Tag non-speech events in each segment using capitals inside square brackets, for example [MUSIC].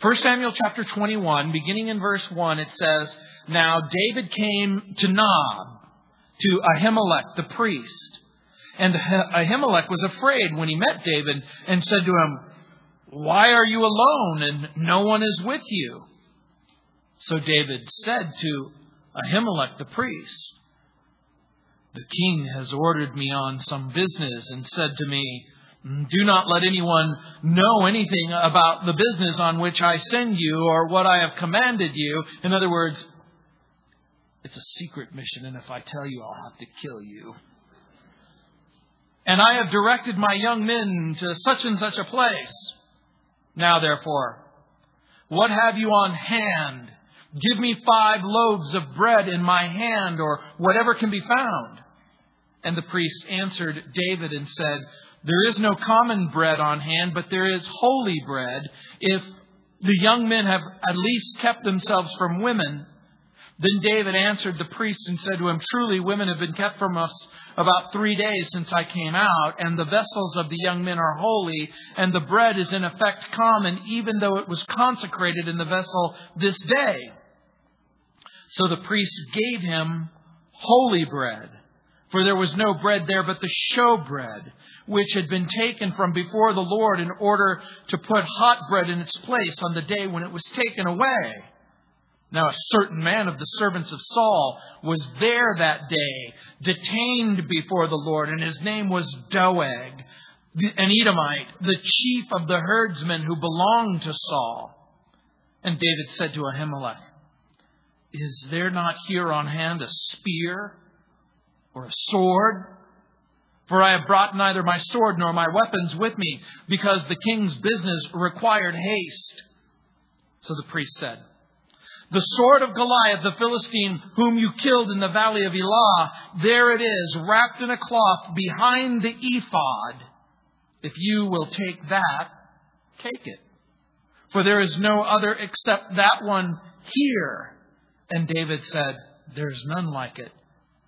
1 Samuel chapter 21, beginning in verse 1, it says, Now David came to Nob, to Ahimelech the priest. And Ahimelech was afraid when he met David and said to him, Why are you alone and no one is with you? So David said to Ahimelech the priest, The king has ordered me on some business and said to me, Do not let anyone know anything about the business on which I send you or what I have commanded you. In other words, it's a secret mission, and if I tell you, I'll have to kill you. And I have directed my young men to such and such a place. Now, therefore, what have you on hand? Give me five loaves of bread in my hand, or whatever can be found. And the priest answered David and said, There is no common bread on hand, but there is holy bread. If the young men have at least kept themselves from women, then David answered the priest and said to him, Truly, women have been kept from us about three days since I came out, and the vessels of the young men are holy, and the bread is in effect common, even though it was consecrated in the vessel this day. So the priest gave him holy bread, for there was no bread there but the show bread, which had been taken from before the Lord in order to put hot bread in its place on the day when it was taken away. Now, a certain man of the servants of Saul was there that day, detained before the Lord, and his name was Doeg, an Edomite, the chief of the herdsmen who belonged to Saul. And David said to Ahimelech, Is there not here on hand a spear or a sword? For I have brought neither my sword nor my weapons with me, because the king's business required haste. So the priest said, the sword of Goliath, the Philistine, whom you killed in the valley of Elah, there it is, wrapped in a cloth behind the ephod. If you will take that, take it. For there is no other except that one here. And David said, There's none like it.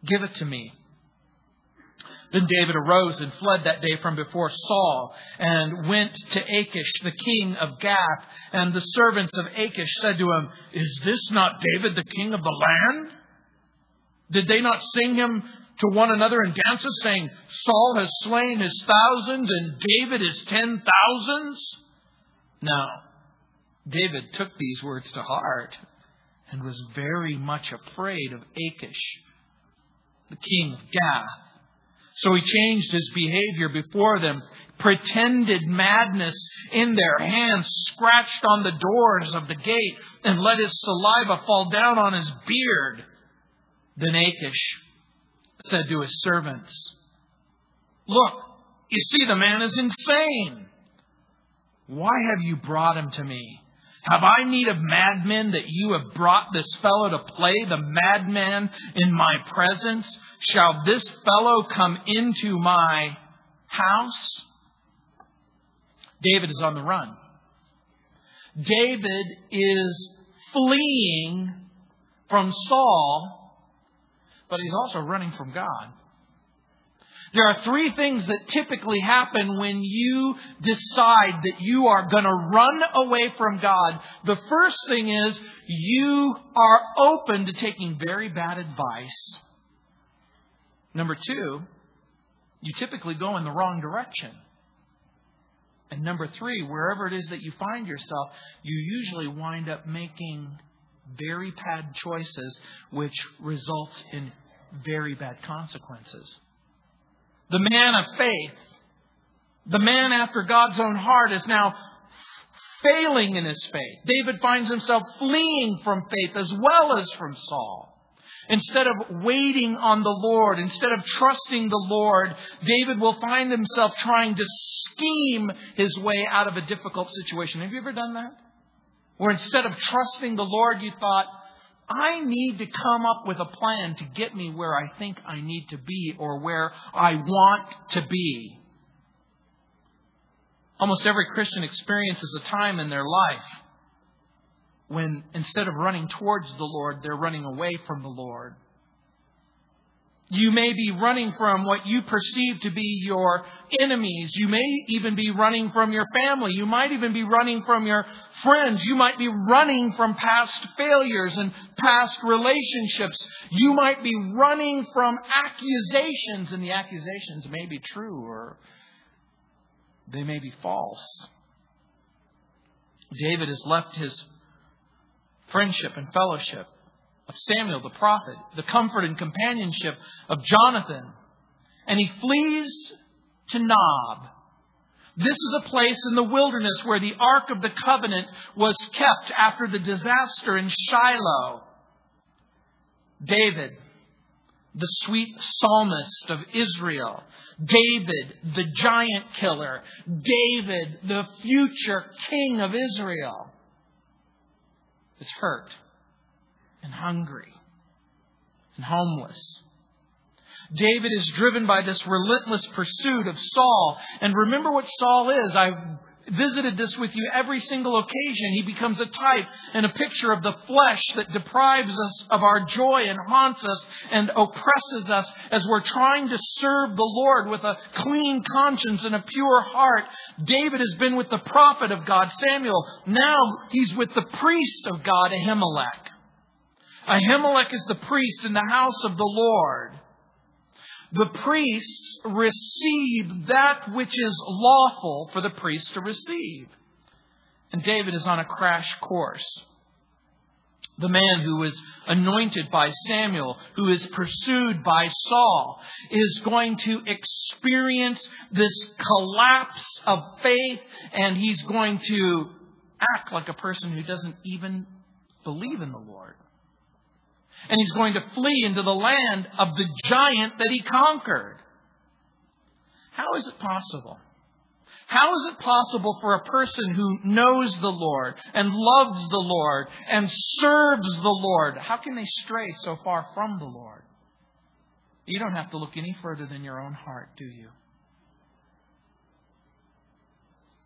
Give it to me. Then David arose and fled that day from before Saul and went to Achish, the king of Gath. And the servants of Achish said to him, Is this not David, the king of the land? Did they not sing him to one another in dances, saying, Saul has slain his thousands and David his ten thousands? Now, David took these words to heart and was very much afraid of Achish, the king of Gath. So he changed his behavior before them, pretended madness in their hands, scratched on the doors of the gate, and let his saliva fall down on his beard. Then Achish said to his servants, Look, you see, the man is insane. Why have you brought him to me? Have I need of madmen that you have brought this fellow to play the madman in my presence? Shall this fellow come into my house? David is on the run. David is fleeing from Saul, but he's also running from God. There are three things that typically happen when you decide that you are going to run away from God. The first thing is you are open to taking very bad advice. Number two, you typically go in the wrong direction. And number three, wherever it is that you find yourself, you usually wind up making very bad choices, which results in very bad consequences the man of faith, the man after God's own heart, is now failing in his faith. David finds himself fleeing from faith as well as from Saul. Instead of waiting on the Lord, instead of trusting the Lord, David will find himself trying to scheme his way out of a difficult situation. Have you ever done that? Where instead of trusting the Lord, you thought, I need to come up with a plan to get me where I think I need to be or where I want to be. Almost every Christian experiences a time in their life when instead of running towards the Lord, they're running away from the Lord. You may be running from what you perceive to be your enemies. You may even be running from your family. You might even be running from your friends. You might be running from past failures and past relationships. You might be running from accusations, and the accusations may be true or they may be false. David has left his friendship and fellowship of Samuel the prophet, the comfort and companionship of Jonathan, and he flees to Nob. This is a place in the wilderness where the Ark of the Covenant was kept after the disaster in Shiloh. David, the sweet psalmist of Israel, David, the giant killer, David, the future king of Israel, is hurt and hungry and homeless. David is driven by this relentless pursuit of Saul. And remember what Saul is. I've visited this with you every single occasion. He becomes a type and a picture of the flesh that deprives us of our joy and haunts us and oppresses us as we're trying to serve the Lord with a clean conscience and a pure heart. David has been with the prophet of God, Samuel. Now he's with the priest of God, Ahimelech. Ahimelech is the priest in the house of the Lord. The priests receive that which is lawful for the priest to receive. And David is on a crash course. The man who is anointed by Samuel, who is pursued by Saul, is going to experience this collapse of faith, and he's going to act like a person who doesn't even believe in the Lord and he's going to flee into the land of the giant that he conquered. How is it possible? How is it possible for a person who knows the Lord and loves the Lord and serves the Lord, how can they stray so far from the Lord? You don't have to look any further than your own heart, do you?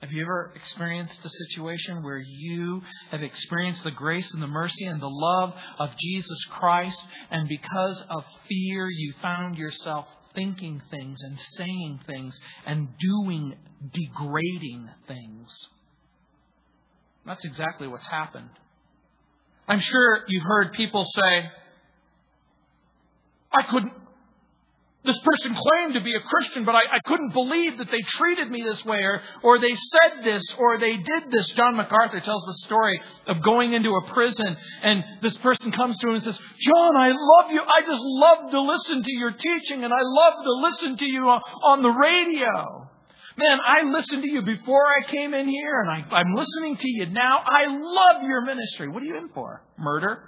Have you ever experienced a situation where you have experienced the grace and the mercy and the love of Jesus Christ, and because of fear, you found yourself thinking things and saying things and doing degrading things? That's exactly what's happened. I'm sure you've heard people say, I couldn't, this person claimed to be a Christian, but I, I, couldn't believe that they treated me this way, or, or they said this, or they did this. John MacArthur tells the story of going into a prison, and this person comes to him and says, John, I love you. I just love to listen to your teaching, and I love to listen to you on, on the radio. Man, I listened to you before I came in here, and I, I'm listening to you now. I love your ministry. What are you in for? Murder?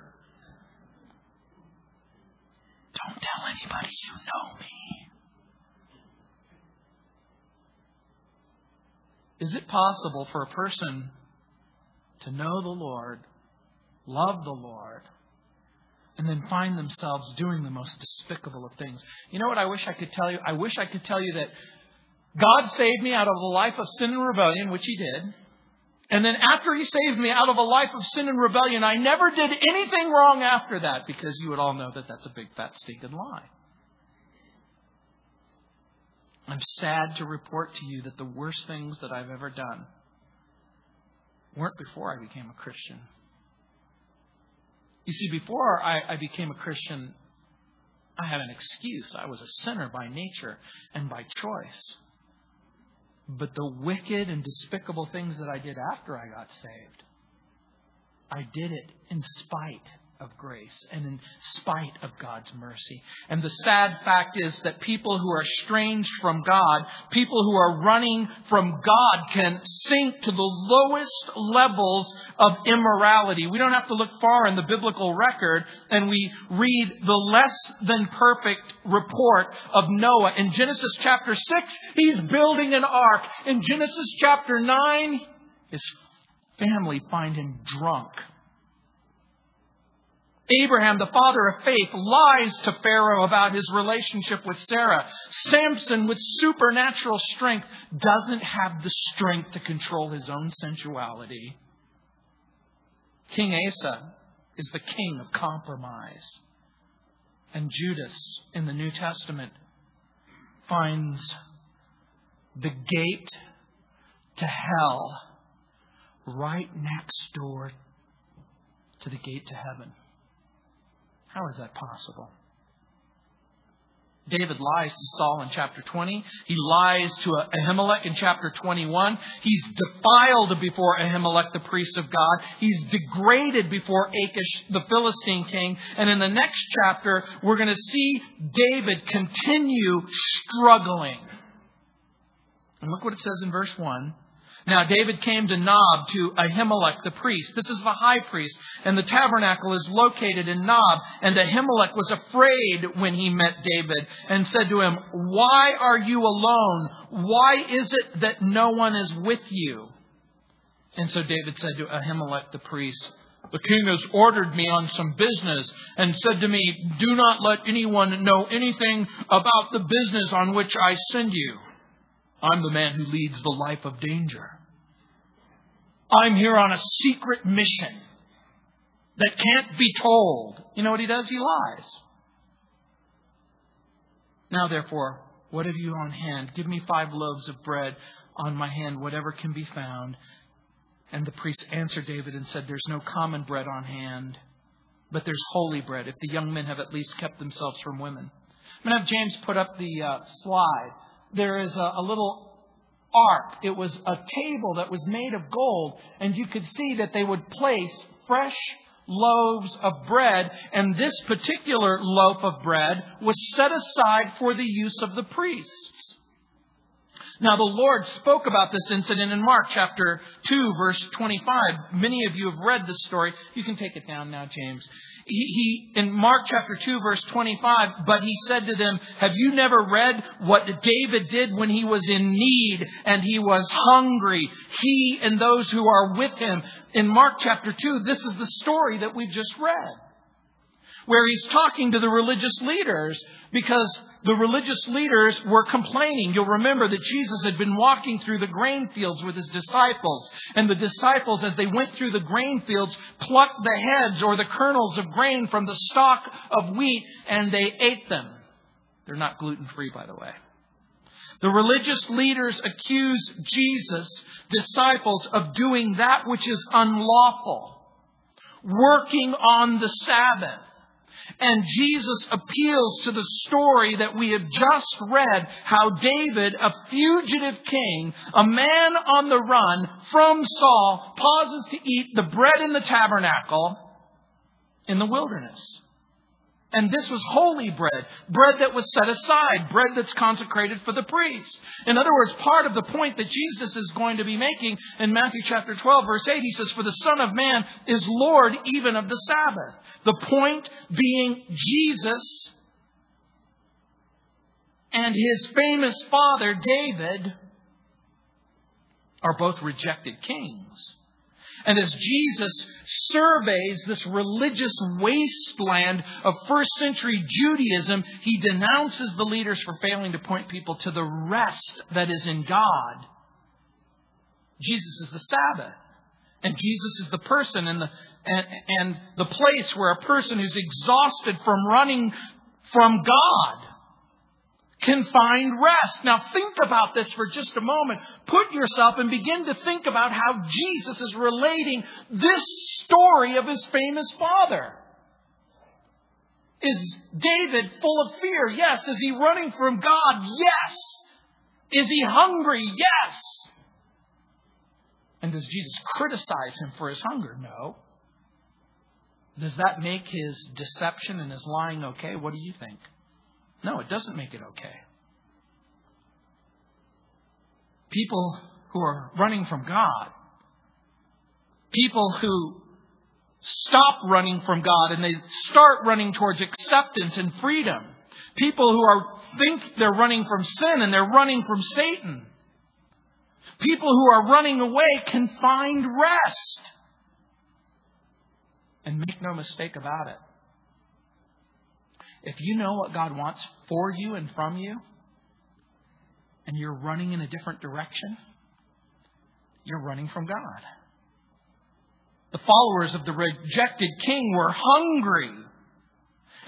Don't tell anybody you know me. Is it possible for a person to know the Lord, love the Lord, and then find themselves doing the most despicable of things? You know what I wish I could tell you? I wish I could tell you that God saved me out of a life of sin and rebellion, which He did. And then after he saved me out of a life of sin and rebellion, I never did anything wrong after that because you would all know that that's a big fat stinking lie. I'm sad to report to you that the worst things that I've ever done weren't before I became a Christian. You see, before I, I became a Christian, I had an excuse. I was a sinner by nature and by choice. But the wicked and despicable things that I did after I got saved, I did it in spite of grace and in spite of God's mercy. And the sad fact is that people who are estranged from God, people who are running from God can sink to the lowest levels of immorality. We don't have to look far in the biblical record and we read the less than perfect report of Noah. In Genesis chapter 6, he's building an ark. In Genesis chapter 9, his family find him drunk Abraham, the father of faith, lies to Pharaoh about his relationship with Sarah. Samson, with supernatural strength, doesn't have the strength to control his own sensuality. King Asa is the king of compromise. And Judas in the New Testament finds the gate to hell right next door to the gate to heaven. How is that possible? David lies to Saul in chapter 20. He lies to Ahimelech in chapter 21. He's defiled before Ahimelech, the priest of God. He's degraded before Achish, the Philistine king. And in the next chapter, we're going to see David continue struggling. And look what it says in verse 1. Now David came to Nob to Ahimelech the priest. This is the high priest, and the tabernacle is located in Nob. And Ahimelech was afraid when he met David and said to him, Why are you alone? Why is it that no one is with you? And so David said to Ahimelech the priest, the king has ordered me on some business and said to me, Do not let anyone know anything about the business on which I send you. I'm the man who leads the life of danger. I'm here on a secret mission that can't be told. You know what he does? He lies. Now, therefore, what have you on hand? Give me five loaves of bread on my hand, whatever can be found. And the priest answered David and said, There's no common bread on hand, but there's holy bread, if the young men have at least kept themselves from women. I'm going to have James put up the uh, slide there is a, a little ark. It was a table that was made of gold, and you could see that they would place fresh loaves of bread, and this particular loaf of bread was set aside for the use of the priests. Now, the Lord spoke about this incident in Mark chapter 2, verse 25. Many of you have read this story. You can take it down now, James he, he, in Mark chapter 2 verse 25, but he said to them, have you never read what David did when he was in need and he was hungry? He and those who are with him. In Mark chapter 2, this is the story that we've just read where he's talking to the religious leaders because the religious leaders were complaining. You'll remember that Jesus had been walking through the grain fields with his disciples. And the disciples, as they went through the grain fields, plucked the heads or the kernels of grain from the stalk of wheat and they ate them. They're not gluten free, by the way. The religious leaders accused Jesus' disciples of doing that which is unlawful, working on the Sabbath. And Jesus appeals to the story that we have just read how David, a fugitive king, a man on the run from Saul, pauses to eat the bread in the tabernacle in the wilderness. And this was holy bread, bread that was set aside, bread that's consecrated for the priest. In other words, part of the point that Jesus is going to be making in Matthew chapter 12, verse 8, he says, For the Son of Man is Lord even of the Sabbath. The point being Jesus and his famous father, David, are both rejected kings. And as Jesus surveys this religious wasteland of first century Judaism, he denounces the leaders for failing to point people to the rest that is in God. Jesus is the Sabbath. And Jesus is the person and the, and, and the place where a person who's exhausted from running from God can find rest. Now think about this for just a moment. Put yourself and begin to think about how Jesus is relating this story of his famous father. Is David full of fear? Yes. Is he running from God? Yes. Is he hungry? Yes. And does Jesus criticize him for his hunger? No. Does that make his deception and his lying okay? What do you think? No, it doesn't make it okay. People who are running from God, people who stop running from God and they start running towards acceptance and freedom, people who are think they're running from sin and they're running from Satan. People who are running away can find rest. And make no mistake about it. If you know what God wants for you and from you, and you're running in a different direction, you're running from God. The followers of the rejected king were hungry.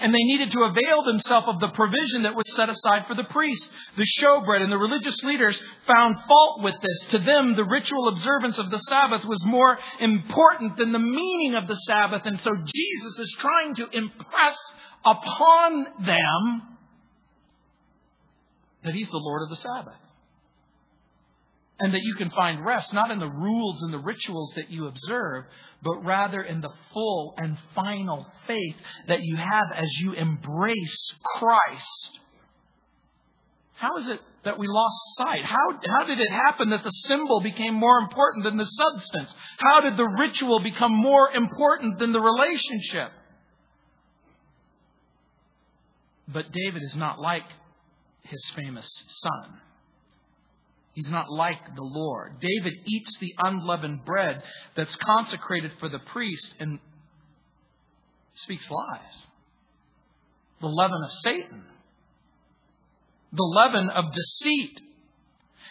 And they needed to avail themselves of the provision that was set aside for the priests. the showbread, and the religious leaders found fault with this. To them, the ritual observance of the Sabbath was more important than the meaning of the Sabbath, and so Jesus is trying to impress upon them that He's the Lord of the Sabbath. And that you can find rest not in the rules and the rituals that you observe, but rather in the full and final faith that you have as you embrace Christ. How is it that we lost sight? How, how did it happen that the symbol became more important than the substance? How did the ritual become more important than the relationship? But David is not like his famous son. He's not like the Lord. David eats the unleavened bread that's consecrated for the priest and speaks lies. The leaven of Satan. The leaven of deceit.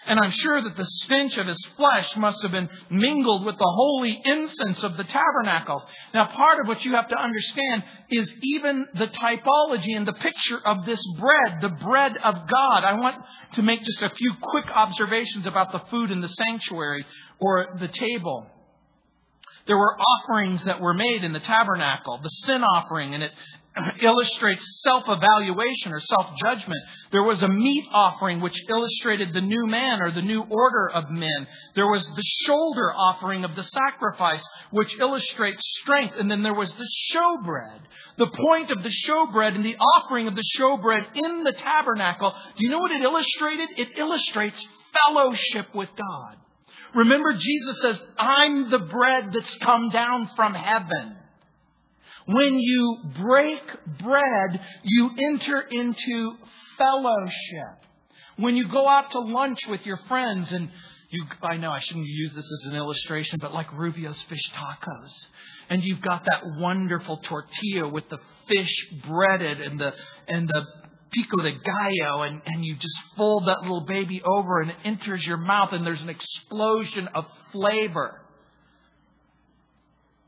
And I'm sure that the stench of his flesh must have been mingled with the holy incense of the tabernacle. Now, part of what you have to understand is even the typology and the picture of this bread, the bread of God. I want to make just a few quick observations about the food in the sanctuary or the table. There were offerings that were made in the tabernacle, the sin offering, and it illustrates self evaluation or self judgment. There was a meat offering which illustrated the new man or the new order of men. There was the shoulder offering of the sacrifice which illustrates strength. And then there was the showbread. The point of the showbread and the offering of the showbread in the tabernacle, do you know what it illustrated? It illustrates fellowship with God. Remember, Jesus says, I'm the bread that's come down from heaven. When you break bread, you enter into fellowship. When you go out to lunch with your friends and you, I know I shouldn't use this as an illustration, but like Rubio's fish tacos. And you've got that wonderful tortilla with the fish breaded and the, and the pico de gallo and, and you just fold that little baby over and it enters your mouth and there's an explosion of flavor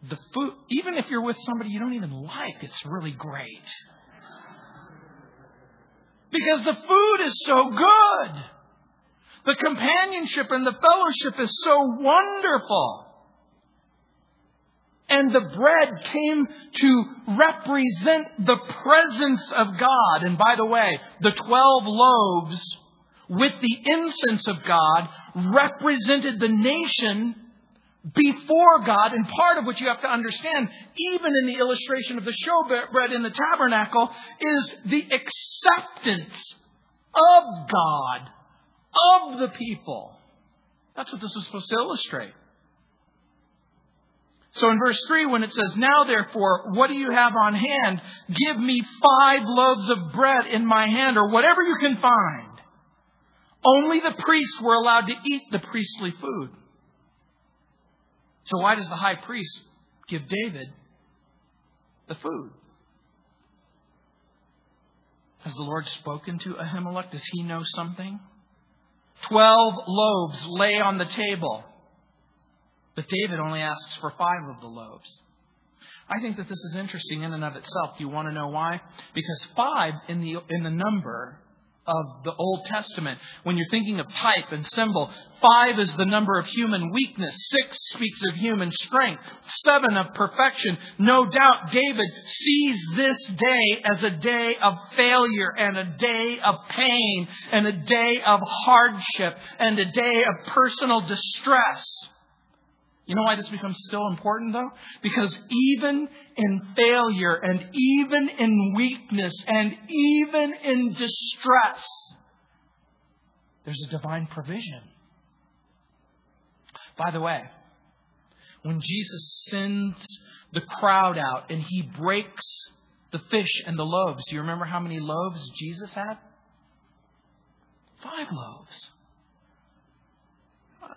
the food, even if you're with somebody you don't even like, it's really great. Because the food is so good. The companionship and the fellowship is so wonderful. And the bread came to represent the presence of God. And by the way, the 12 loaves with the incense of God represented the nation before God. And part of what you have to understand, even in the illustration of the showbread in the tabernacle, is the acceptance of God, of the people. That's what this is supposed to illustrate. So in verse 3, when it says, Now therefore, what do you have on hand? Give me five loaves of bread in my hand, or whatever you can find. Only the priests were allowed to eat the priestly food. So why does the high priest give David the food? Has the Lord spoken to Ahimelech? Does he know something? Twelve loaves lay on the table, but David only asks for five of the loaves. I think that this is interesting in and of itself. You want to know why? Because five in the in the number of the Old Testament. When you're thinking of type and symbol, five is the number of human weakness. Six speaks of human strength. Seven of perfection. No doubt David sees this day as a day of failure and a day of pain and a day of hardship and a day of personal distress. You know why this becomes so important though? Because even in failure and even in weakness and even in distress, there's a divine provision. By the way, when Jesus sends the crowd out and he breaks the fish and the loaves, do you remember how many loaves Jesus had? Five loaves.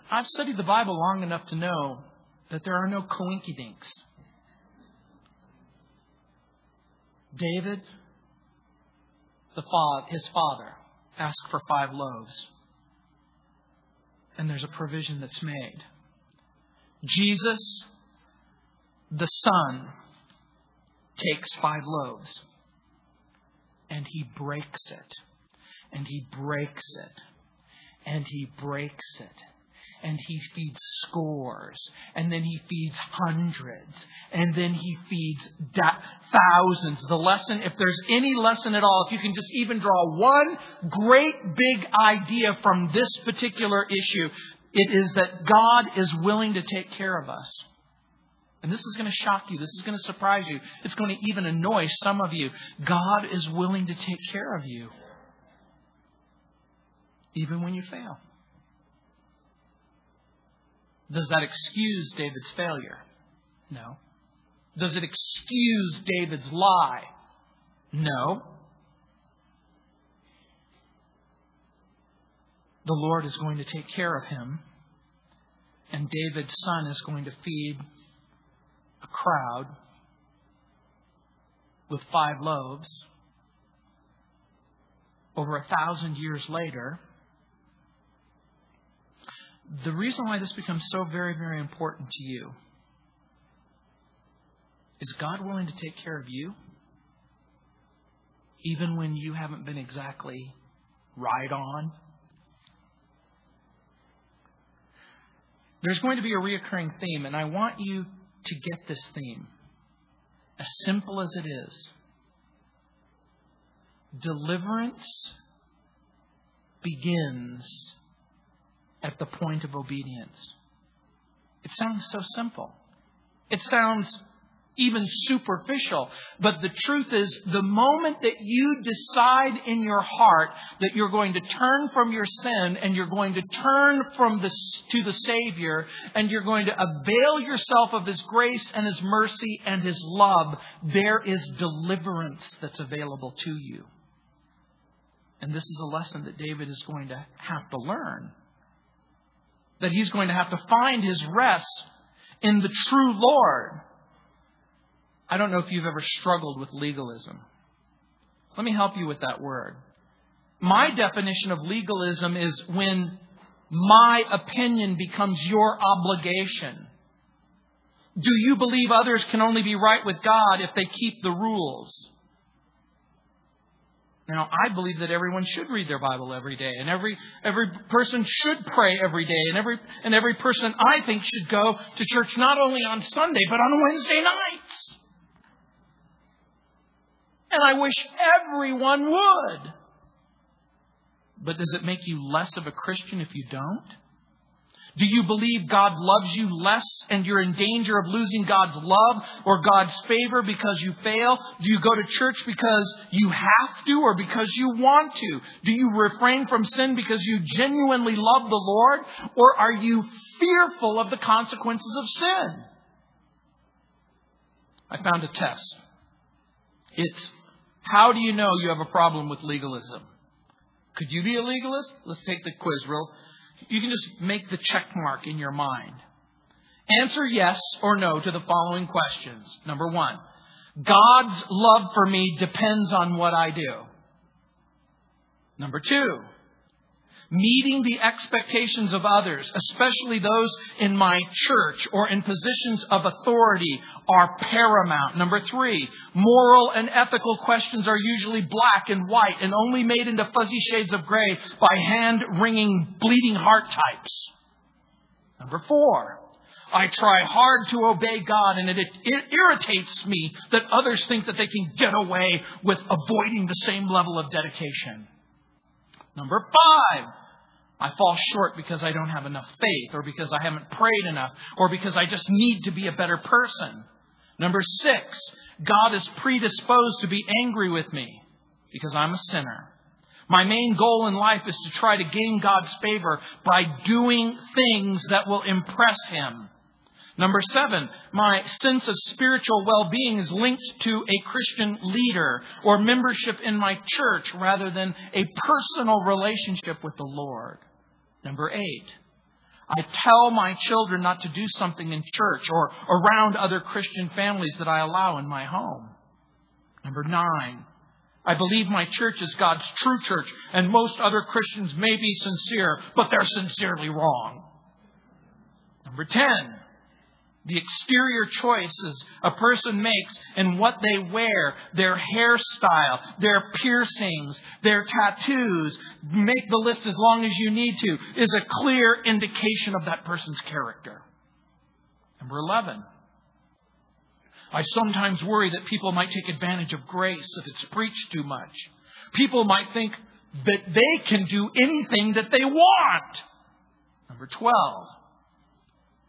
I've studied the Bible long enough to know that there are no coinkydinks. David, the father, his father, asked for five loaves. And there's a provision that's made. Jesus, the Son, takes five loaves. and he breaks it. And he breaks it. And he breaks it and he feeds scores, and then he feeds hundreds, and then he feeds da- thousands. The lesson, if there's any lesson at all, if you can just even draw one great big idea from this particular issue, it is that God is willing to take care of us. And this is going to shock you. This is going to surprise you. It's going to even annoy some of you. God is willing to take care of you, even when you fail. Does that excuse David's failure? No. Does it excuse David's lie? No. The Lord is going to take care of him, and David's son is going to feed a crowd with five loaves. Over a thousand years later, the reason why this becomes so very, very important to you is God willing to take care of you even when you haven't been exactly right on? There's going to be a reoccurring theme, and I want you to get this theme. As simple as it is, deliverance begins at the point of obedience. It sounds so simple. It sounds even superficial. But the truth is, the moment that you decide in your heart that you're going to turn from your sin and you're going to turn from the, to the Savior and you're going to avail yourself of His grace and His mercy and His love, there is deliverance that's available to you. And this is a lesson that David is going to have to learn that he's going to have to find his rest in the true Lord. I don't know if you've ever struggled with legalism. Let me help you with that word. My definition of legalism is when my opinion becomes your obligation. Do you believe others can only be right with God if they keep the rules? Now, I believe that everyone should read their Bible every day, and every every person should pray every day, and every and every person I think should go to church not only on Sunday but on Wednesday nights. And I wish everyone would. But does it make you less of a Christian if you don't? Do you believe God loves you less and you're in danger of losing God's love or God's favor because you fail? Do you go to church because you have to or because you want to? Do you refrain from sin because you genuinely love the Lord or are you fearful of the consequences of sin? I found a test. It's how do you know you have a problem with legalism? Could you be a legalist? Let's take the quiz real you can just make the check mark in your mind. Answer yes or no to the following questions. Number one, God's love for me depends on what I do. Number two, meeting the expectations of others, especially those in my church or in positions of authority, are paramount. Number three, moral and ethical questions are usually black and white and only made into fuzzy shades of gray by hand wringing bleeding heart types. Number four, I try hard to obey God and it, it, irritates me that others think that they can get away with avoiding the same level of dedication. Number five, I fall short because I don't have enough faith, or because I haven't prayed enough, or because I just need to be a better person. Number six, God is predisposed to be angry with me because I'm a sinner. My main goal in life is to try to gain God's favor by doing things that will impress Him. Number seven, my sense of spiritual well-being is linked to a Christian leader or membership in my church rather than a personal relationship with the Lord. Number eight, I tell my children not to do something in church or around other Christian families that I allow in my home. Number nine, I believe my church is God's true church and most other Christians may be sincere, but they're sincerely wrong. Number 10, the exterior choices a person makes and what they wear, their hairstyle, their piercings, their tattoos, make the list as long as you need to, is a clear indication of that person's character. Number 11. I sometimes worry that people might take advantage of grace if it's preached too much. People might think that they can do anything that they want. Number 12.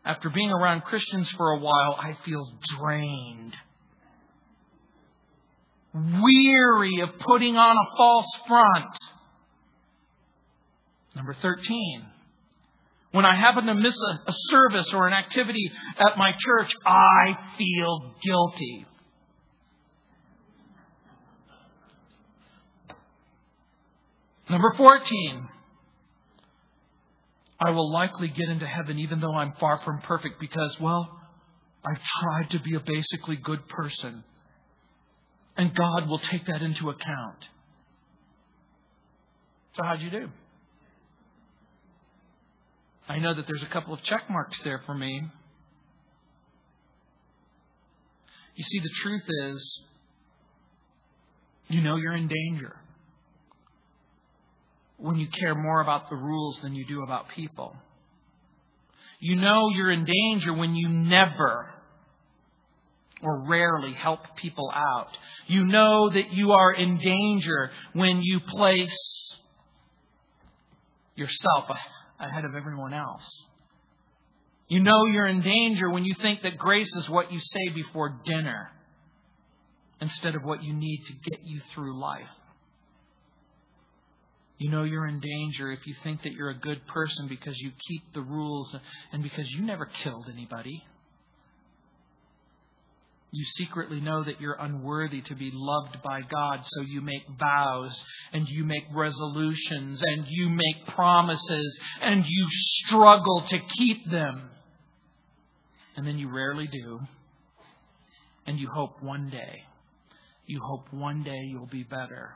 After being around Christians for a while, I feel drained. Weary of putting on a false front. Number 13. When I happen to miss a, a service or an activity at my church, I feel guilty. Number 14. I will likely get into heaven even though I'm far from perfect because, well, I've tried to be a basically good person. And God will take that into account. So, how'd you do? I know that there's a couple of check marks there for me. You see, the truth is, you know you're in danger when you care more about the rules than you do about people. You know you're in danger when you never or rarely help people out. You know that you are in danger when you place yourself ahead of everyone else. You know you're in danger when you think that grace is what you say before dinner instead of what you need to get you through life. You know you're in danger if you think that you're a good person because you keep the rules and because you never killed anybody. You secretly know that you're unworthy to be loved by God, so you make vows and you make resolutions and you make promises and you struggle to keep them. And then you rarely do. And you hope one day, you hope one day you'll be better.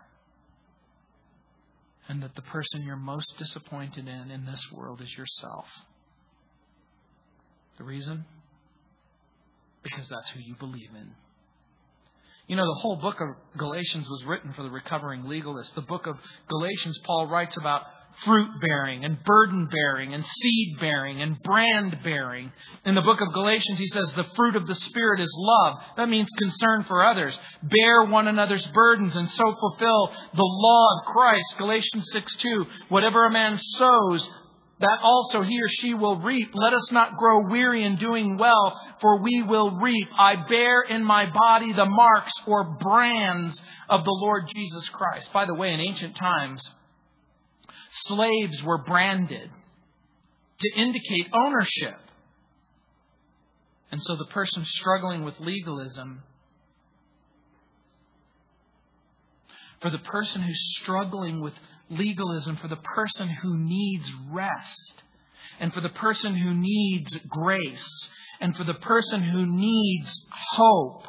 And that the person you're most disappointed in in this world is yourself. The reason? because that's who you believe in. You know, the whole book of Galatians was written for the recovering legalist. The book of Galatians, Paul writes about fruit bearing and burden bearing and seed bearing and brand bearing. In the book of Galatians, he says the fruit of the Spirit is love. That means concern for others. Bear one another's burdens and so fulfill the law of Christ. Galatians 6 2. Whatever a man sows, that also he or she will reap. Let us not grow weary in doing well, for we will reap. I bear in my body the marks or brands of the Lord Jesus Christ. By the way, in ancient times, slaves were branded to indicate ownership. And so the person struggling with legalism, for the person who's struggling with legalism for the person who needs rest, and for the person who needs grace, and for the person who needs hope.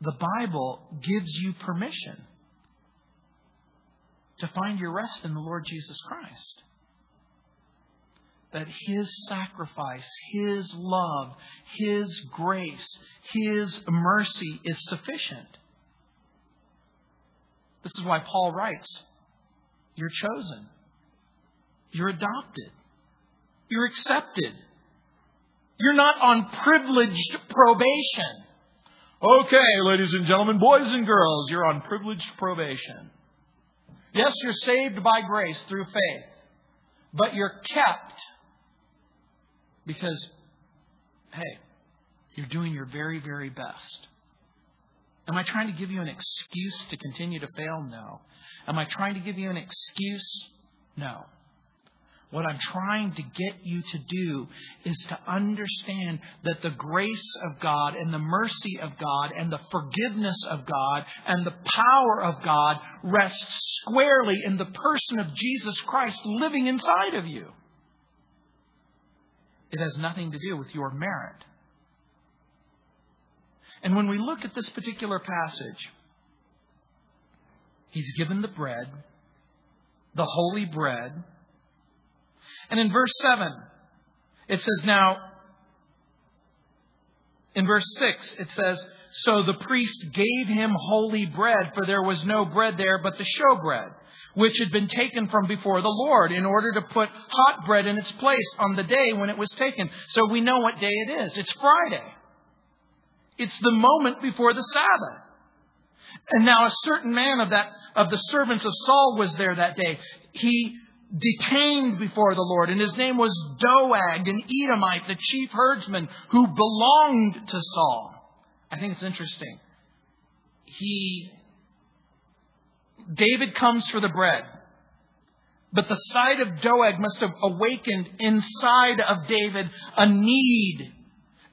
The Bible gives you permission to find your rest in the Lord Jesus Christ. That His sacrifice, His love, His grace, His mercy is sufficient. This is why Paul writes You're chosen, you're adopted, you're accepted. You're not on privileged probation. Okay, ladies and gentlemen, boys and girls, you're on privileged probation. Yes, you're saved by grace through faith, but you're kept because, hey, you're doing your very, very best. Am I trying to give you an excuse to continue to fail? No. Am I trying to give you an excuse? No. What I'm trying to get you to do is to understand that the grace of God and the mercy of God and the forgiveness of God and the power of God rests squarely in the person of Jesus Christ living inside of you. It has nothing to do with your merit. And when we look at this particular passage, he's given the bread, the holy bread. And in verse 7, It says, Now, in verse 6, it says, So the priest gave him holy bread, for there was no bread there but the showbread, which had been taken from before the Lord, in order to put hot bread in its place on the day when it was taken. So we know what day it is. It's Friday. It's the moment before the Sabbath. And now a certain man of that of the servants of Saul was there that day. He detained before the Lord, and his name was Doeg, an Edomite, the chief herdsman who belonged to Saul. I think it's interesting. He David comes for the bread. But the sight of Doeg must have awakened inside of David a need,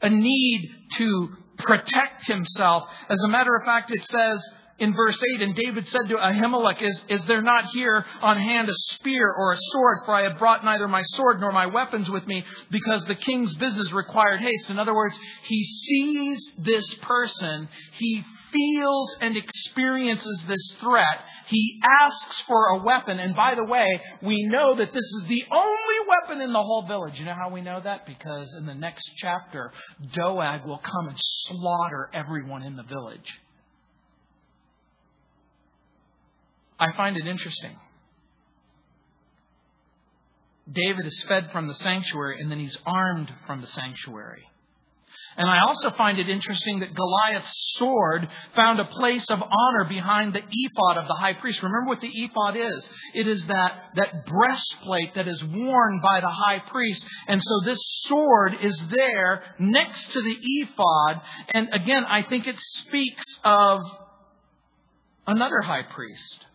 a need to protect himself. As a matter of fact, it says in verse 8, and David said to Ahimelech, is, is there not here on hand a spear or a sword? For I have brought neither my sword nor my weapons with me, because the king's business required haste. In other words, he sees this person, he feels and experiences this threat. He asks for a weapon, and by the way, we know that this is the only weapon in the whole village. You know how we know that? Because in the next chapter, Doeg will come and slaughter everyone in the village. I find it interesting. David is fed from the sanctuary and then he's armed from the sanctuary. And I also find it interesting that Goliath's sword found a place of honor behind the ephod of the high priest. Remember what the ephod is? It is that, that breastplate that is worn by the high priest. And so this sword is there next to the ephod. And again, I think it speaks of another high priest.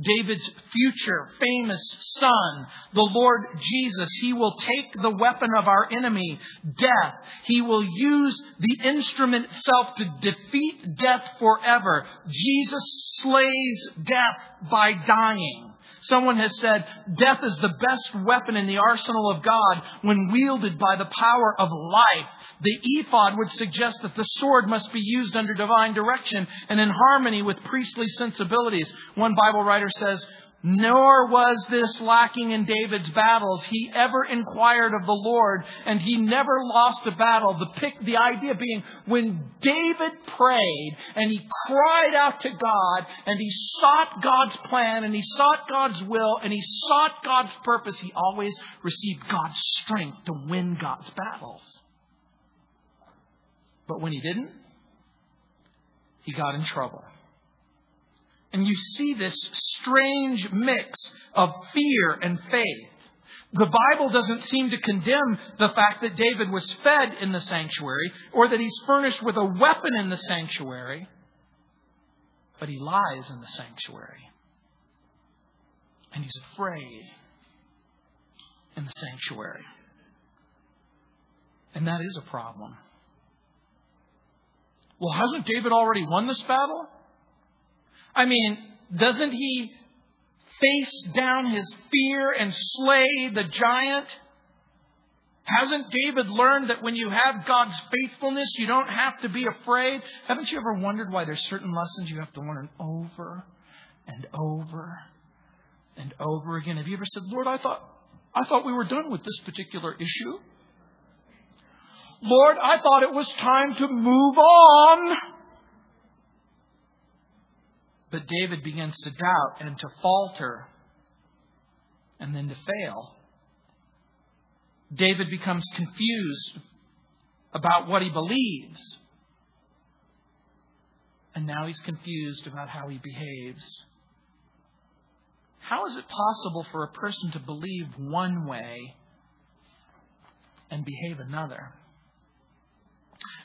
David's future famous son, the Lord Jesus. He will take the weapon of our enemy, death. He will use the instrument itself to defeat death forever. Jesus slays death by dying. Someone has said, death is the best weapon in the arsenal of God when wielded by the power of life. The ephod would suggest that the sword must be used under divine direction and in harmony with priestly sensibilities. One Bible writer says, nor was this lacking in David's battles. He ever inquired of the Lord, and he never lost a battle. The, pick, the idea being, when David prayed and he cried out to God, and he sought God's plan, and he sought God's will, and he sought God's purpose, he always received God's strength to win God's battles. But when he didn't, he got in trouble. And you see this strange mix of fear and faith. The Bible doesn't seem to condemn the fact that David was fed in the sanctuary or that he's furnished with a weapon in the sanctuary, but he lies in the sanctuary. And he's afraid in the sanctuary. And that is a problem. Well, hasn't David already won this battle? I mean, doesn't he face down his fear and slay the giant? Hasn't David learned that when you have God's faithfulness, you don't have to be afraid? Haven't you ever wondered why there's certain lessons you have to learn over and over and over again? Have you ever said, Lord, I thought, I thought we were done with this particular issue? Lord, I thought it was time to move on. But David begins to doubt and to falter and then to fail. David becomes confused about what he believes. And now he's confused about how he behaves. How is it possible for a person to believe one way and behave another?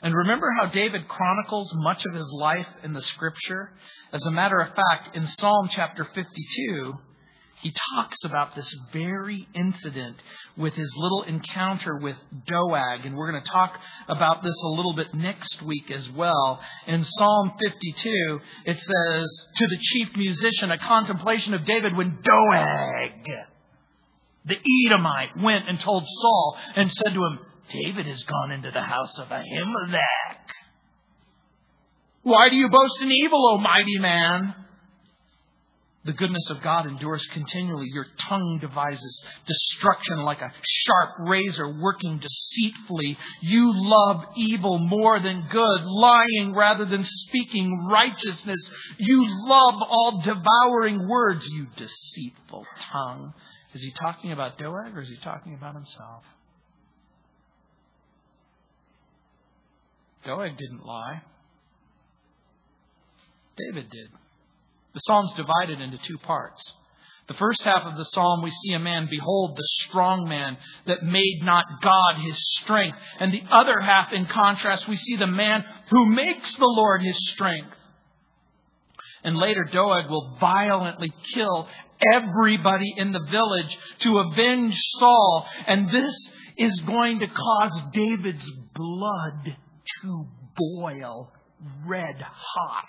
And remember how David chronicles much of his life in the scripture? As a matter of fact, in Psalm chapter 52, he talks about this very incident with his little encounter with Doeg. And we're going to talk about this a little bit next week as well. In Psalm 52, it says, To the chief musician, a contemplation of David when Doeg, the Edomite, went and told Saul and said to him, David has gone into the house of Ahimelech. Why do you boast in evil, O mighty man? The goodness of God endures continually. Your tongue devises destruction like a sharp razor working deceitfully. You love evil more than good, lying rather than speaking righteousness. You love all devouring words, you deceitful tongue. Is he talking about Doeg or is he talking about himself? Doeg didn't lie. David did. The psalm's divided into two parts. The first half of the psalm, we see a man, behold, the strong man that made not God his strength. And the other half, in contrast, we see the man who makes the Lord his strength. And later, Doeg will violently kill everybody in the village to avenge Saul. And this is going to cause David's blood to boil red hot.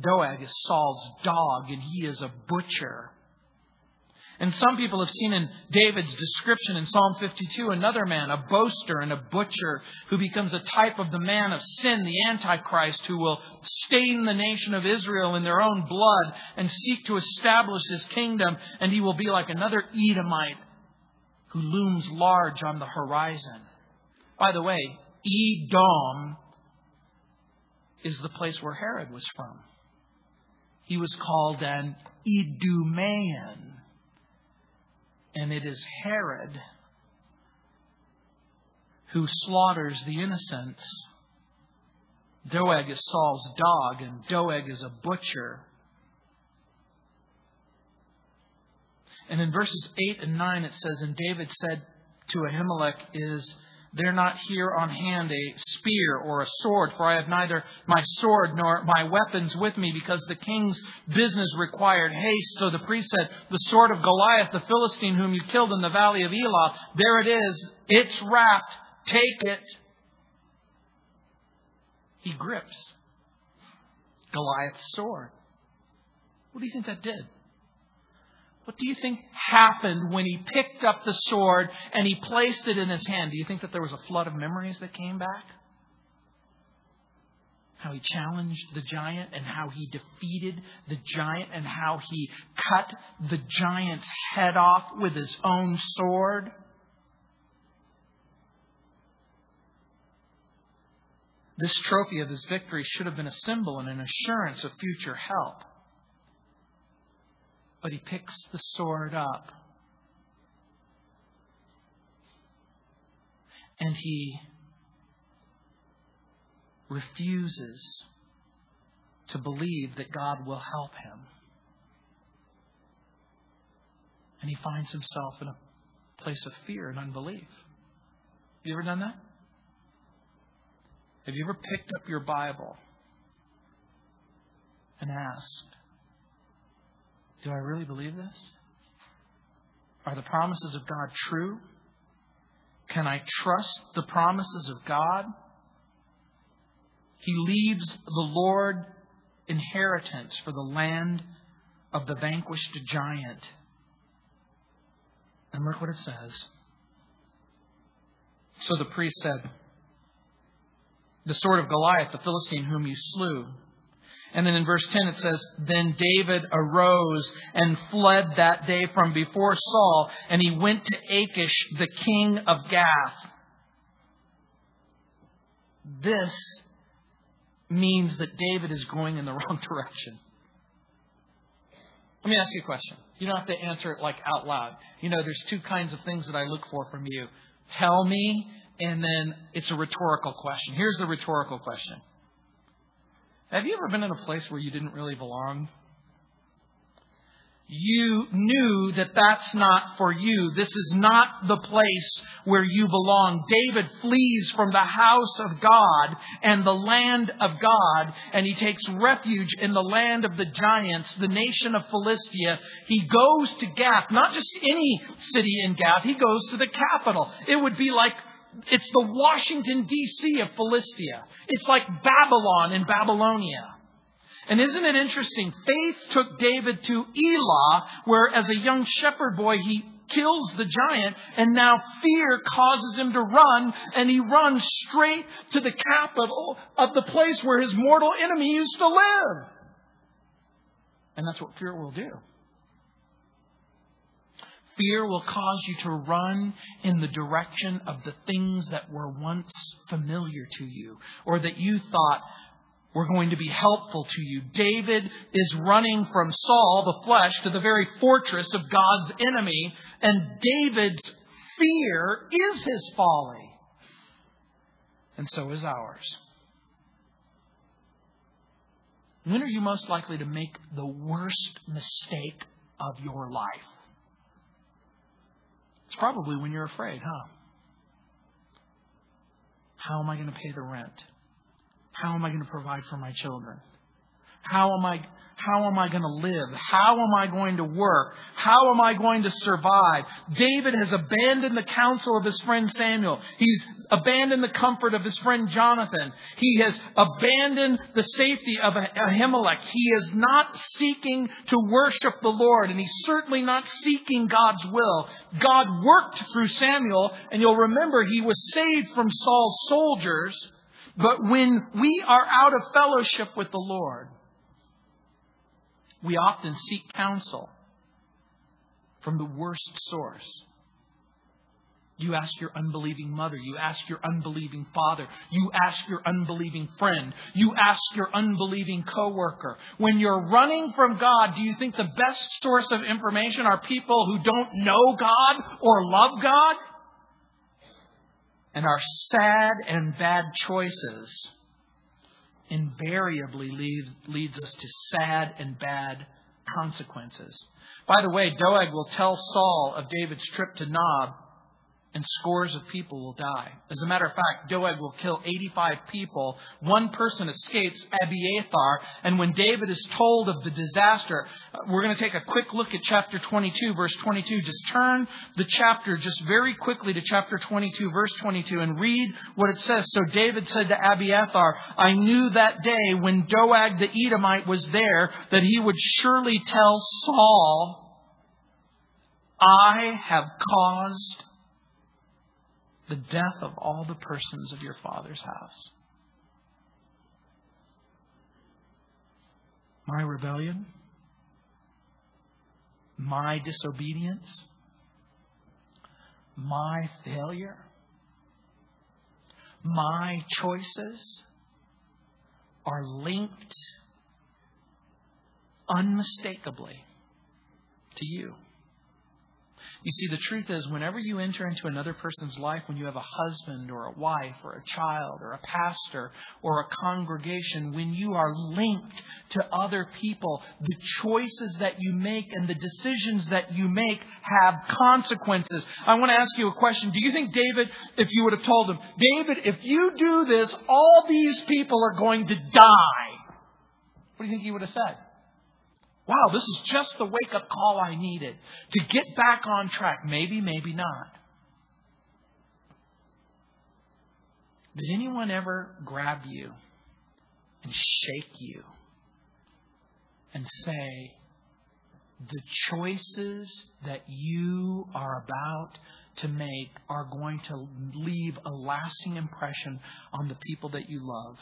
Doeg is Saul's dog, and he is a butcher. And some people have seen in David's description in Psalm 52 another man, a boaster and a butcher, who becomes a type of the man of sin, the Antichrist, who will stain the nation of Israel in their own blood and seek to establish his kingdom. And he will be like another Edomite who looms large on the horizon. By the way, Edom is the place where Herod was from. He was called an Idumean. And it is Herod who slaughters the innocents. Doeg is Saul's dog, and Doeg is a butcher. And in verses 8 and 9 it says, And David said to Ahimelech, Is there not here on hand a spear or a sword, for I have neither my sword nor my weapons with me, because the king's business required haste. So the priest said, The sword of Goliath, the Philistine whom you killed in the valley of Elah, there it is. It's wrapped. Take it. He grips Goliath's sword. What do you think that did? What do you think happened when he picked up the sword and he placed it in his hand? Do you think that there was a flood of memories that came back? How he challenged the giant and how he defeated the giant and how he cut the giant's head off with his own sword? This trophy of his victory should have been a symbol and an assurance of future help but he picks the sword up. And he refuses to believe that God will help him. And he finds himself in a place of fear and unbelief. Have you ever done that? Have you ever picked up your Bible and asked, do I really believe this? Are the promises of God true? Can I trust the promises of God? He leaves the Lord inheritance for the land of the vanquished giant. And look what it says. So the priest said, The sword of Goliath, the Philistine whom you slew, and then in verse 10 it says, Then David arose and fled that day from before Saul, and he went to Achish, the king of Gath. This means that David is going in the [LAUGHS] wrong direction. Let me ask you a question. You don't have to answer it like out loud. You know, there's two kinds of things that I look for from you. Tell me, and then it's a rhetorical question. Here's the rhetorical question. Have you ever been in a place where you didn't really belong? You knew that that's not for you. This is not the place where you belong. David flees from the house of God and the land of God, and he takes refuge in the land of the giants, the nation of Philistia. He goes to Gath, not just any city in Gath, he goes to the capital. It would be like it's the Washington, D.C. of Philistia. It's like Babylon in Babylonia. And isn't it interesting? Faith took David to Elah, where as a young shepherd boy, he kills the giant, and now fear causes him to run, and he runs straight to the capital of the place where his mortal enemy used to live. And that's what fear will do. Fear will cause you to run in the direction of the things that were once familiar to you or that you thought were going to be helpful to you. David is running from Saul, the flesh, to the very fortress of God's enemy, and David's fear is his folly. And so is ours. When are you most likely to make the worst mistake of your life? It's probably when you're afraid, huh? How am I going to pay the rent? How am I going to provide for my children? How am I how am I going to live? How am I going to work? How am I going to survive? David has abandoned the counsel of his friend Samuel. He's abandoned the comfort of his friend Jonathan. He has abandoned the safety of Ahimelech. He is not seeking to worship the Lord, and he's certainly not seeking God's will. God worked through Samuel, and you'll remember he was saved from Saul's soldiers. But when we are out of fellowship with the Lord, we often seek counsel from the worst source. You ask your unbelieving mother. You ask your unbelieving father. You ask your unbelieving friend. You ask your unbelieving coworker. When you're running from God, do you think the best source of information are people who don't know God or love God? And our sad and bad choices invariably leads, leads us to sad and bad consequences. By the way, Doeg will tell Saul of David's trip to Nob and scores of people will die. As a matter of fact, Doeg will kill 85 people. One person escapes, Abiathar, and when David is told of the disaster, uh, we're going to take a quick look at chapter 22, verse 22. Just turn the chapter just very quickly to chapter 22, verse 22, and read what it says. So David said to Abiathar, I knew that day when Doeg the Edomite was there that he would surely tell Saul, I have caused the death of all the persons of your father's house. My rebellion, my disobedience, my failure, my choices are linked unmistakably to you. You see, the truth is, whenever you enter into another person's life, when you have a husband or a wife or a child or a pastor or a congregation, when you are linked to other people, the choices that you make and the decisions that you make have consequences. I want to ask you a question. Do you think David, if you would have told him, David, if you do this, all these people are going to die? What do you think he would have said? Wow, this is just the wake up call I needed to get back on track. Maybe, maybe not. Did anyone ever grab you and shake you and say, the choices that you are about to make are going to leave a lasting impression on the people that you love?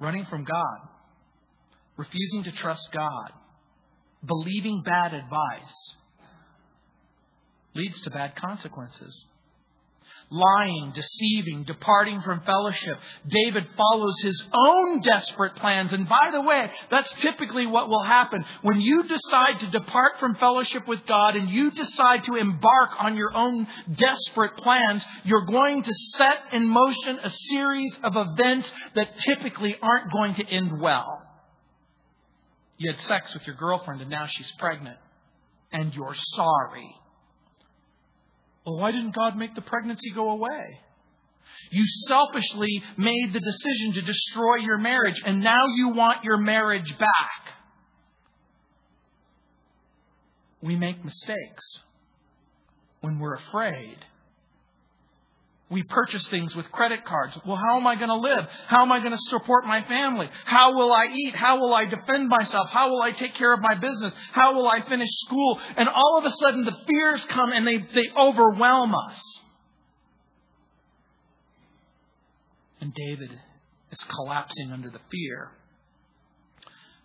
Running from God, refusing to trust God, believing bad advice leads to bad consequences lying, deceiving, departing from fellowship. David follows his own desperate plans. And by the way, that's typically what will happen. When you decide to depart from fellowship with God and you decide to embark on your own desperate plans, you're going to set in motion a series of events that typically aren't going to end well. You had sex with your girlfriend and now she's pregnant. And you're sorry. Well, why didn't God make the pregnancy go away? You selfishly made the decision to destroy your marriage, and now you want your marriage back. We make mistakes when we're afraid we purchase things with credit cards. Well, how am I going to live? How am I going to support my family? How will I eat? How will I defend myself? How will I take care of my business? How will I finish school? And all of a sudden the fears come and they, they overwhelm us. And David is collapsing under the fear.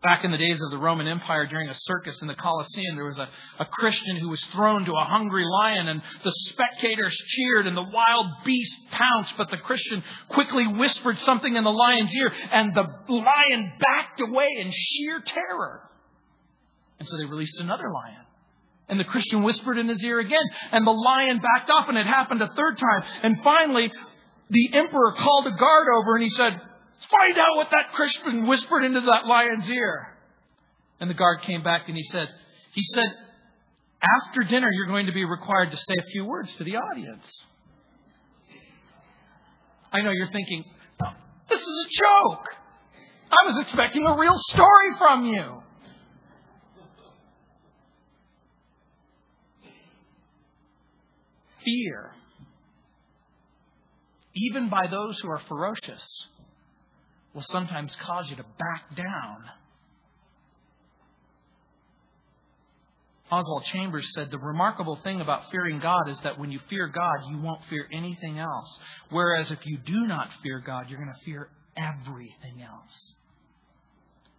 Back in the days of the Roman Empire, during a circus in the Colosseum, there was a, a Christian who was thrown to a hungry lion, and the spectators cheered, and the wild beast pounced, but the Christian quickly whispered something in the lion's ear, and the lion backed away in sheer terror. And so they released another lion. And the Christian whispered in his ear again, and the lion backed off, and it happened a third time. And finally, the emperor called a guard over, and he said, Find out what that Christian whispered into that lion's ear. And the guard came back and he said, he said, after dinner, you're going to be required to say a few words to the audience. I know you're thinking, this is a joke. I was expecting a real story from you. Fear, even by those who are ferocious, will sometimes cause you to back down. Oswald Chambers said the remarkable thing about fearing God is that when you fear God, you won't fear anything else. Whereas if you do not fear God, you're going to fear everything else.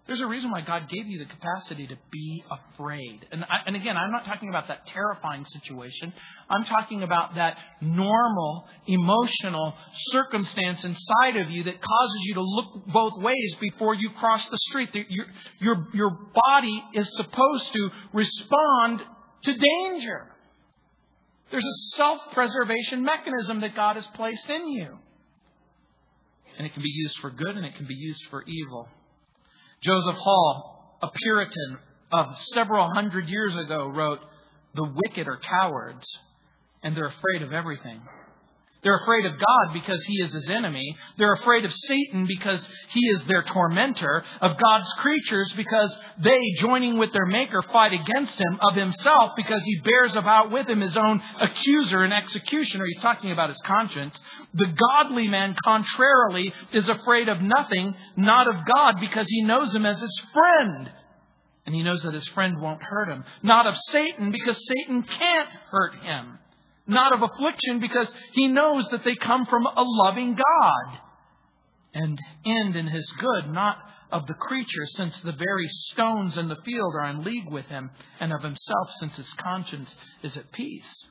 There's a reason why God gave you the capacity to be afraid. And, I, and again, I'm not talking about that terrifying situation. I'm talking about that normal, emotional circumstance inside of you that causes you to look both ways before you cross the street. Your, your, your body is supposed to respond to danger. There's a self preservation mechanism that God has placed in you. And it can be used for good and it can be used for evil. Joseph Hall, a Puritan of several hundred years ago, wrote, The wicked are cowards, and they're afraid of everything. They're afraid of God because He is His enemy. They're afraid of Satan because He is their tormentor. Of God's creatures because they, joining with their Maker, fight against Him. Of Himself because He bears about with Him His own accuser and executioner. He's talking about His conscience. The godly man, contrarily, is afraid of nothing, not of God, because he knows Him as His friend. And he knows that his friend won't hurt him. Not of Satan, because Satan can't hurt him not of affliction, because he knows that they come from a loving God and end in his good, not of the creature, since the very stones in the field are in league with him, and of himself, since his conscience is at peace.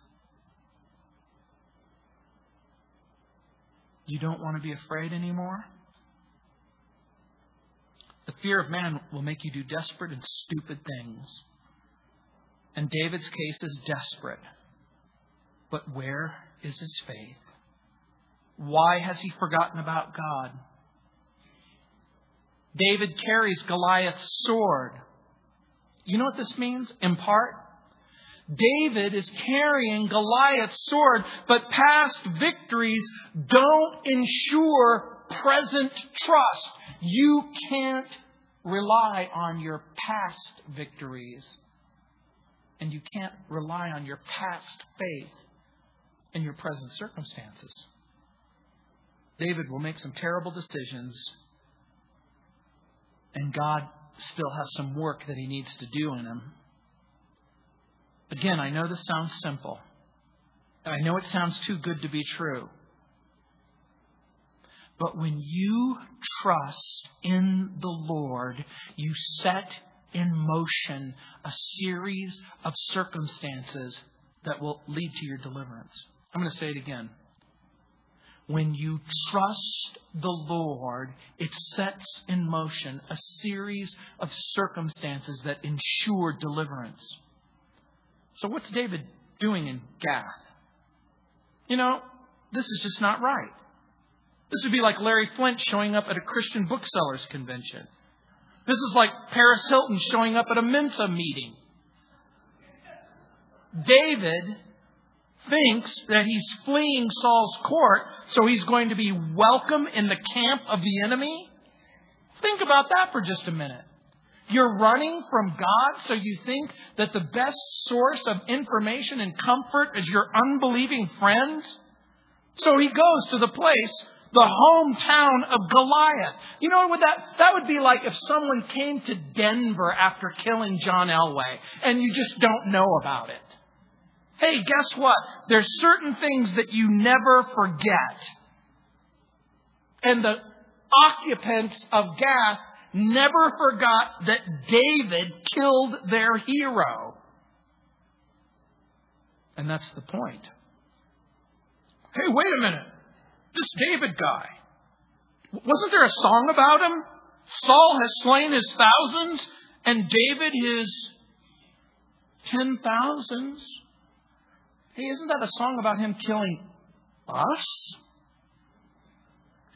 You don't want to be afraid anymore? The fear of man will make you do desperate and stupid things. And David's case is desperate. But where is his faith? Why has he forgotten about God? David carries Goliath's sword. You know what this means in part? David is carrying Goliath's sword, but past victories don't ensure present trust. You can't rely on your past victories, and you can't rely on your past faith in your present circumstances. David will make some terrible decisions, and God still has some work that he needs to do in him. Again, I know this sounds simple. I know it sounds too good to be true. But when you trust in the Lord, you set in motion a series of circumstances that will lead to your deliverance. I'm going to say it again. When you trust the Lord, it sets in motion a series of circumstances that ensure deliverance. So, what's David doing in Gath? You know, this is just not right. This would be like Larry Flynt showing up at a Christian booksellers convention. This is like Paris Hilton showing up at a Mensa meeting. David thinks that he's fleeing Saul's court, so he's going to be welcome in the camp of the enemy? Think about that for just a minute. You're running from God, so you think that the best source of information and comfort is your unbelieving friends? So he goes to the place, the hometown of Goliath. You know what that that would be like if someone came to Denver after killing John Elway and you just don't know about it. Hey, guess what? There's certain things that you never forget. And the occupants of Gath never forgot that David killed their hero. And that's the point. Hey, wait a minute. This David guy. Wasn't there a song about him? Saul has slain his thousands and David his ten thousands. Hey, isn't that a song about him killing us?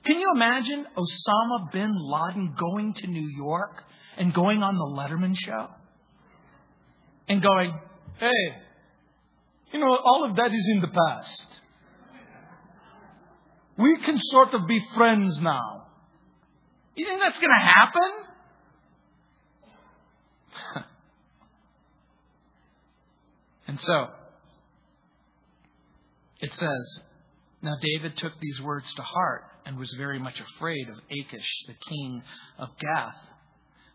Can you imagine Osama bin Laden going to New York and going on the Letterman show? And going, hey, you know, all of that is in the past. We can sort of be friends now. You think that's going to happen? [LAUGHS] and so, it says, Now David took these words to heart and was very much afraid of Achish, the king of Gath.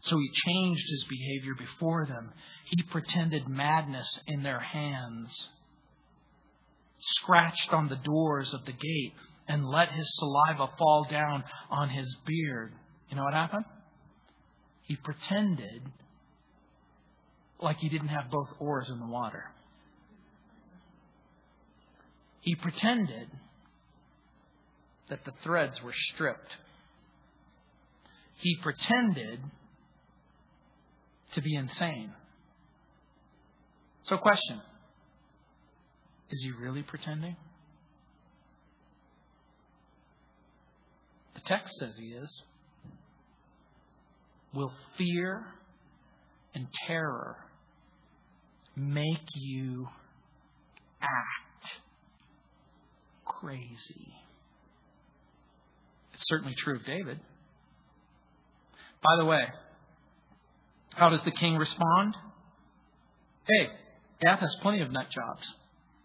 So he changed his behavior before them. He pretended madness in their hands, scratched on the doors of the gate, and let his saliva fall down on his beard. You know what happened? He pretended like he didn't have both oars in the water. He pretended that the threads were stripped. He pretended to be insane. So, question Is he really pretending? The text says he is. Will fear and terror make you act crazy? It's certainly true of David. By the way, how does the king respond? Hey, Gath has plenty of nut jobs.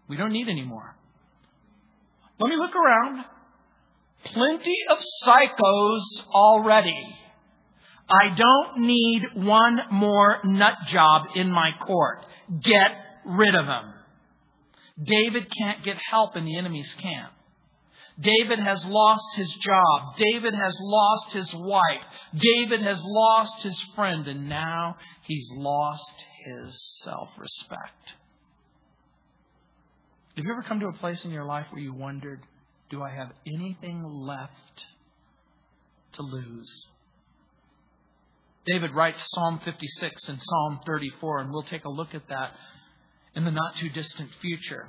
We don't need any more. Let me look around. Plenty of psychos already. I don't need one more nut job in my court. Get rid of him. David can't get help in the enemy's camp. David has lost his job. David has lost his wife. David has lost his friend. And now he's lost his self respect. Have you ever come to a place in your life where you wondered, do I have anything left to lose? David writes Psalm 56 and Psalm 34, and we'll take a look at that in the not too distant future.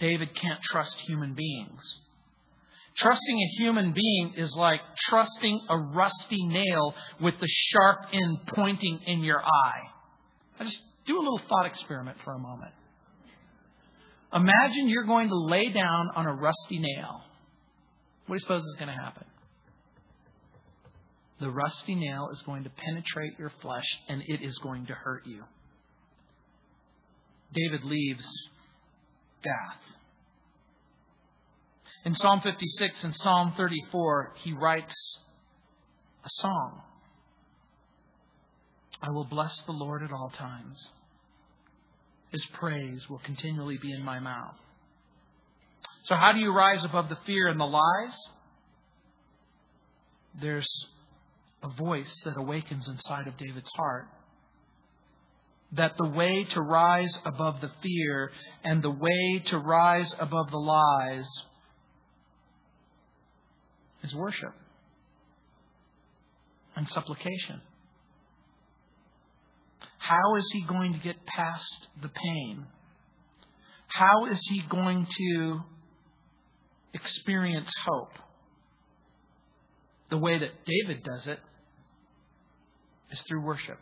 David can't trust human beings. Trusting a human being is like trusting a rusty nail with the sharp end pointing in your eye. I just do a little thought experiment for a moment. Imagine you're going to lay down on a rusty nail. What do you suppose is going to happen? The rusty nail is going to penetrate your flesh and it is going to hurt you. David leaves Gath. In Psalm 56 and Psalm 34, he writes a song. I will bless the Lord at all times. His praise will continually be in my mouth. So, how do you rise above the fear and the lies? There's a voice that awakens inside of David's heart that the way to rise above the fear and the way to rise above the lies is worship and supplication. How is he going to get past the pain? How is he going to experience hope? The way that David does it is through worship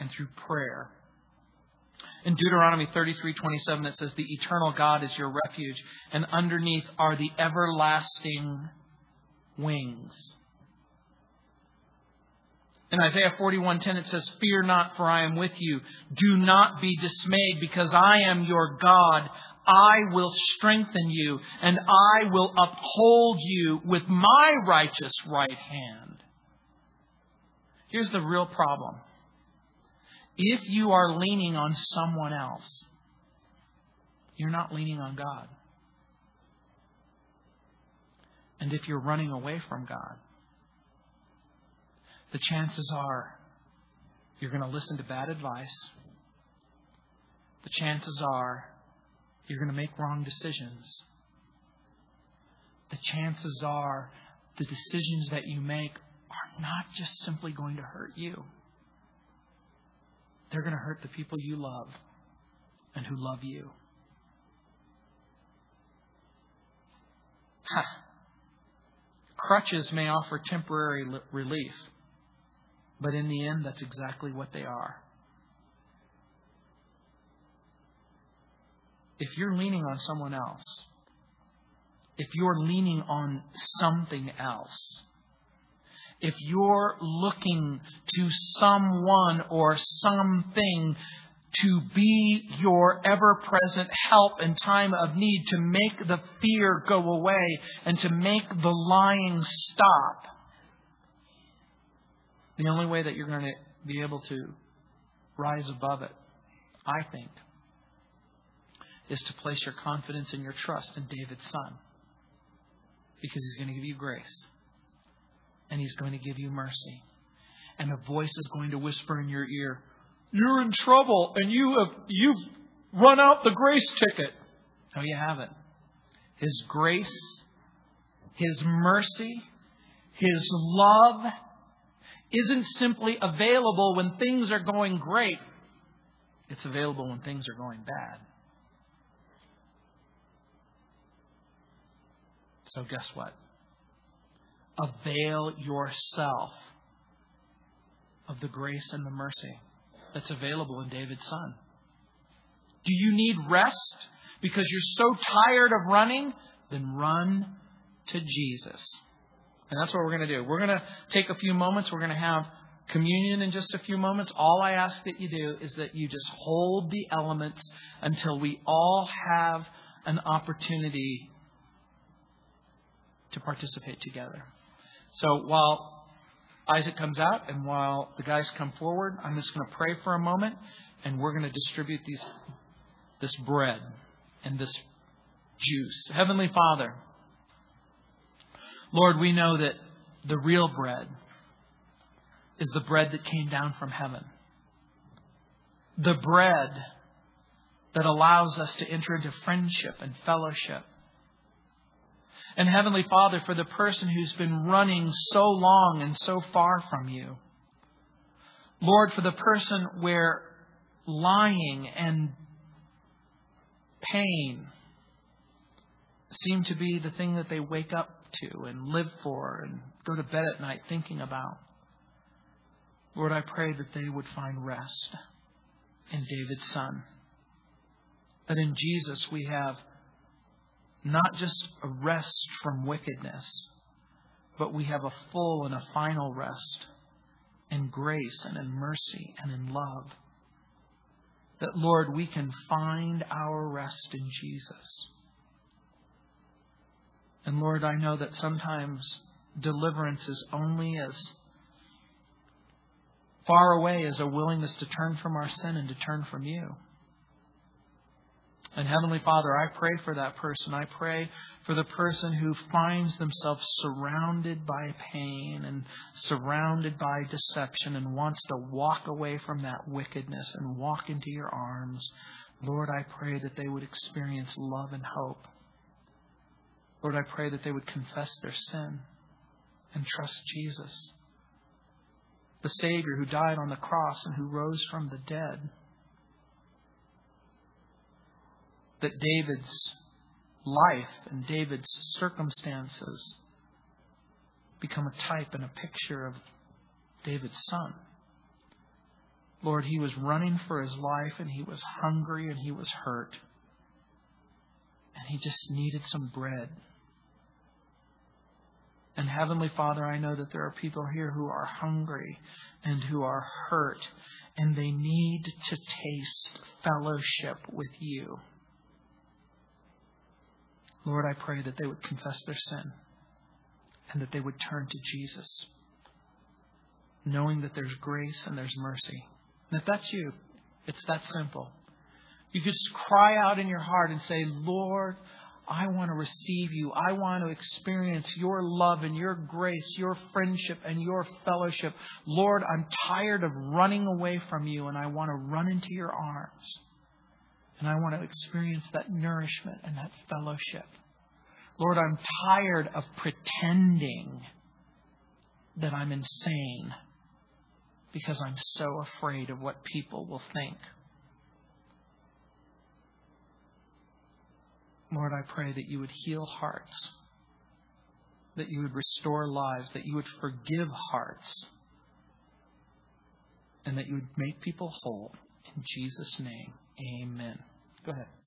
and through prayer. In Deuteronomy 33:27 it says the eternal God is your refuge and underneath are the everlasting wings. In Isaiah 41:10 it says fear not for I am with you do not be dismayed because I am your God I will strengthen you and I will uphold you with my righteous right hand. Here's the real problem if you are leaning on someone else, you're not leaning on God. And if you're running away from God, the chances are you're going to listen to bad advice. The chances are you're going to make wrong decisions. The chances are the decisions that you make are not just simply going to hurt you, they're going to hurt the people you love and who love you. Huh. Crutches may offer temporary relief, but in the end, that's exactly what they are. If you're leaning on someone else, if you're leaning on something else, if you're looking to someone or something to be your ever present help in time of need, to make the fear go away, and to make the lying stop, the only way that you're going to be able to rise above it, I think, is to place your confidence and your trust in David's son. Because he's going to give you grace. And he's going to give you mercy. And a voice is going to whisper in your ear, You're in trouble and you have you've run out the grace ticket. No, you haven't. His grace, his mercy, his love isn't simply available when things are going great. It's available when things are going bad. So, guess what? Avail yourself of the grace and the mercy that's available in David's Son. Do you need rest because you're so tired of running? Then run to Jesus. And that's what we're going to do. We're going to take a few moments. We're going to have communion in just a few moments. All I ask that you do is that you just hold the elements until we all have an opportunity to participate together. So while Isaac comes out and while the guys come forward, I'm just going to pray for a moment and we're going to distribute these this bread and this juice. Heavenly Father, Lord, we know that the real bread is the bread that came down from heaven. The bread that allows us to enter into friendship and fellowship and Heavenly Father, for the person who's been running so long and so far from you. Lord, for the person where lying and pain seem to be the thing that they wake up to and live for and go to bed at night thinking about. Lord, I pray that they would find rest in David's Son. That in Jesus we have not just a rest from wickedness, but we have a full and a final rest in grace and in mercy and in love. That, Lord, we can find our rest in Jesus. And Lord, I know that sometimes deliverance is only as far away as a willingness to turn from our sin and to turn from you. And Heavenly Father, I pray for that person. I pray for the person who finds themselves surrounded by pain and surrounded by deception and wants to walk away from that wickedness and walk into your arms. Lord, I pray that they would experience love and hope. Lord, I pray that they would confess their sin and trust Jesus, the Savior who died on the cross and who rose from the dead. That David's life and David's circumstances become a type and a picture of David's son. Lord, he was running for his life and he was hungry and he was hurt. And he just needed some bread. And Heavenly Father, I know that there are people here who are hungry and who are hurt and they need to taste fellowship with you. Lord, I pray that they would confess their sin and that they would turn to Jesus, knowing that there's grace and there's mercy. And if that's you, it's that simple. You could just cry out in your heart and say, Lord, I want to receive you. I want to experience your love and your grace, your friendship and your fellowship. Lord, I'm tired of running away from you and I want to run into your arms. And I want to experience that nourishment and that fellowship. Lord, I'm tired of pretending that I'm insane because I'm so afraid of what people will think. Lord, I pray that you would heal hearts, that you would restore lives, that you would forgive hearts, and that you would make people whole. In Jesus' name, amen. Go ahead.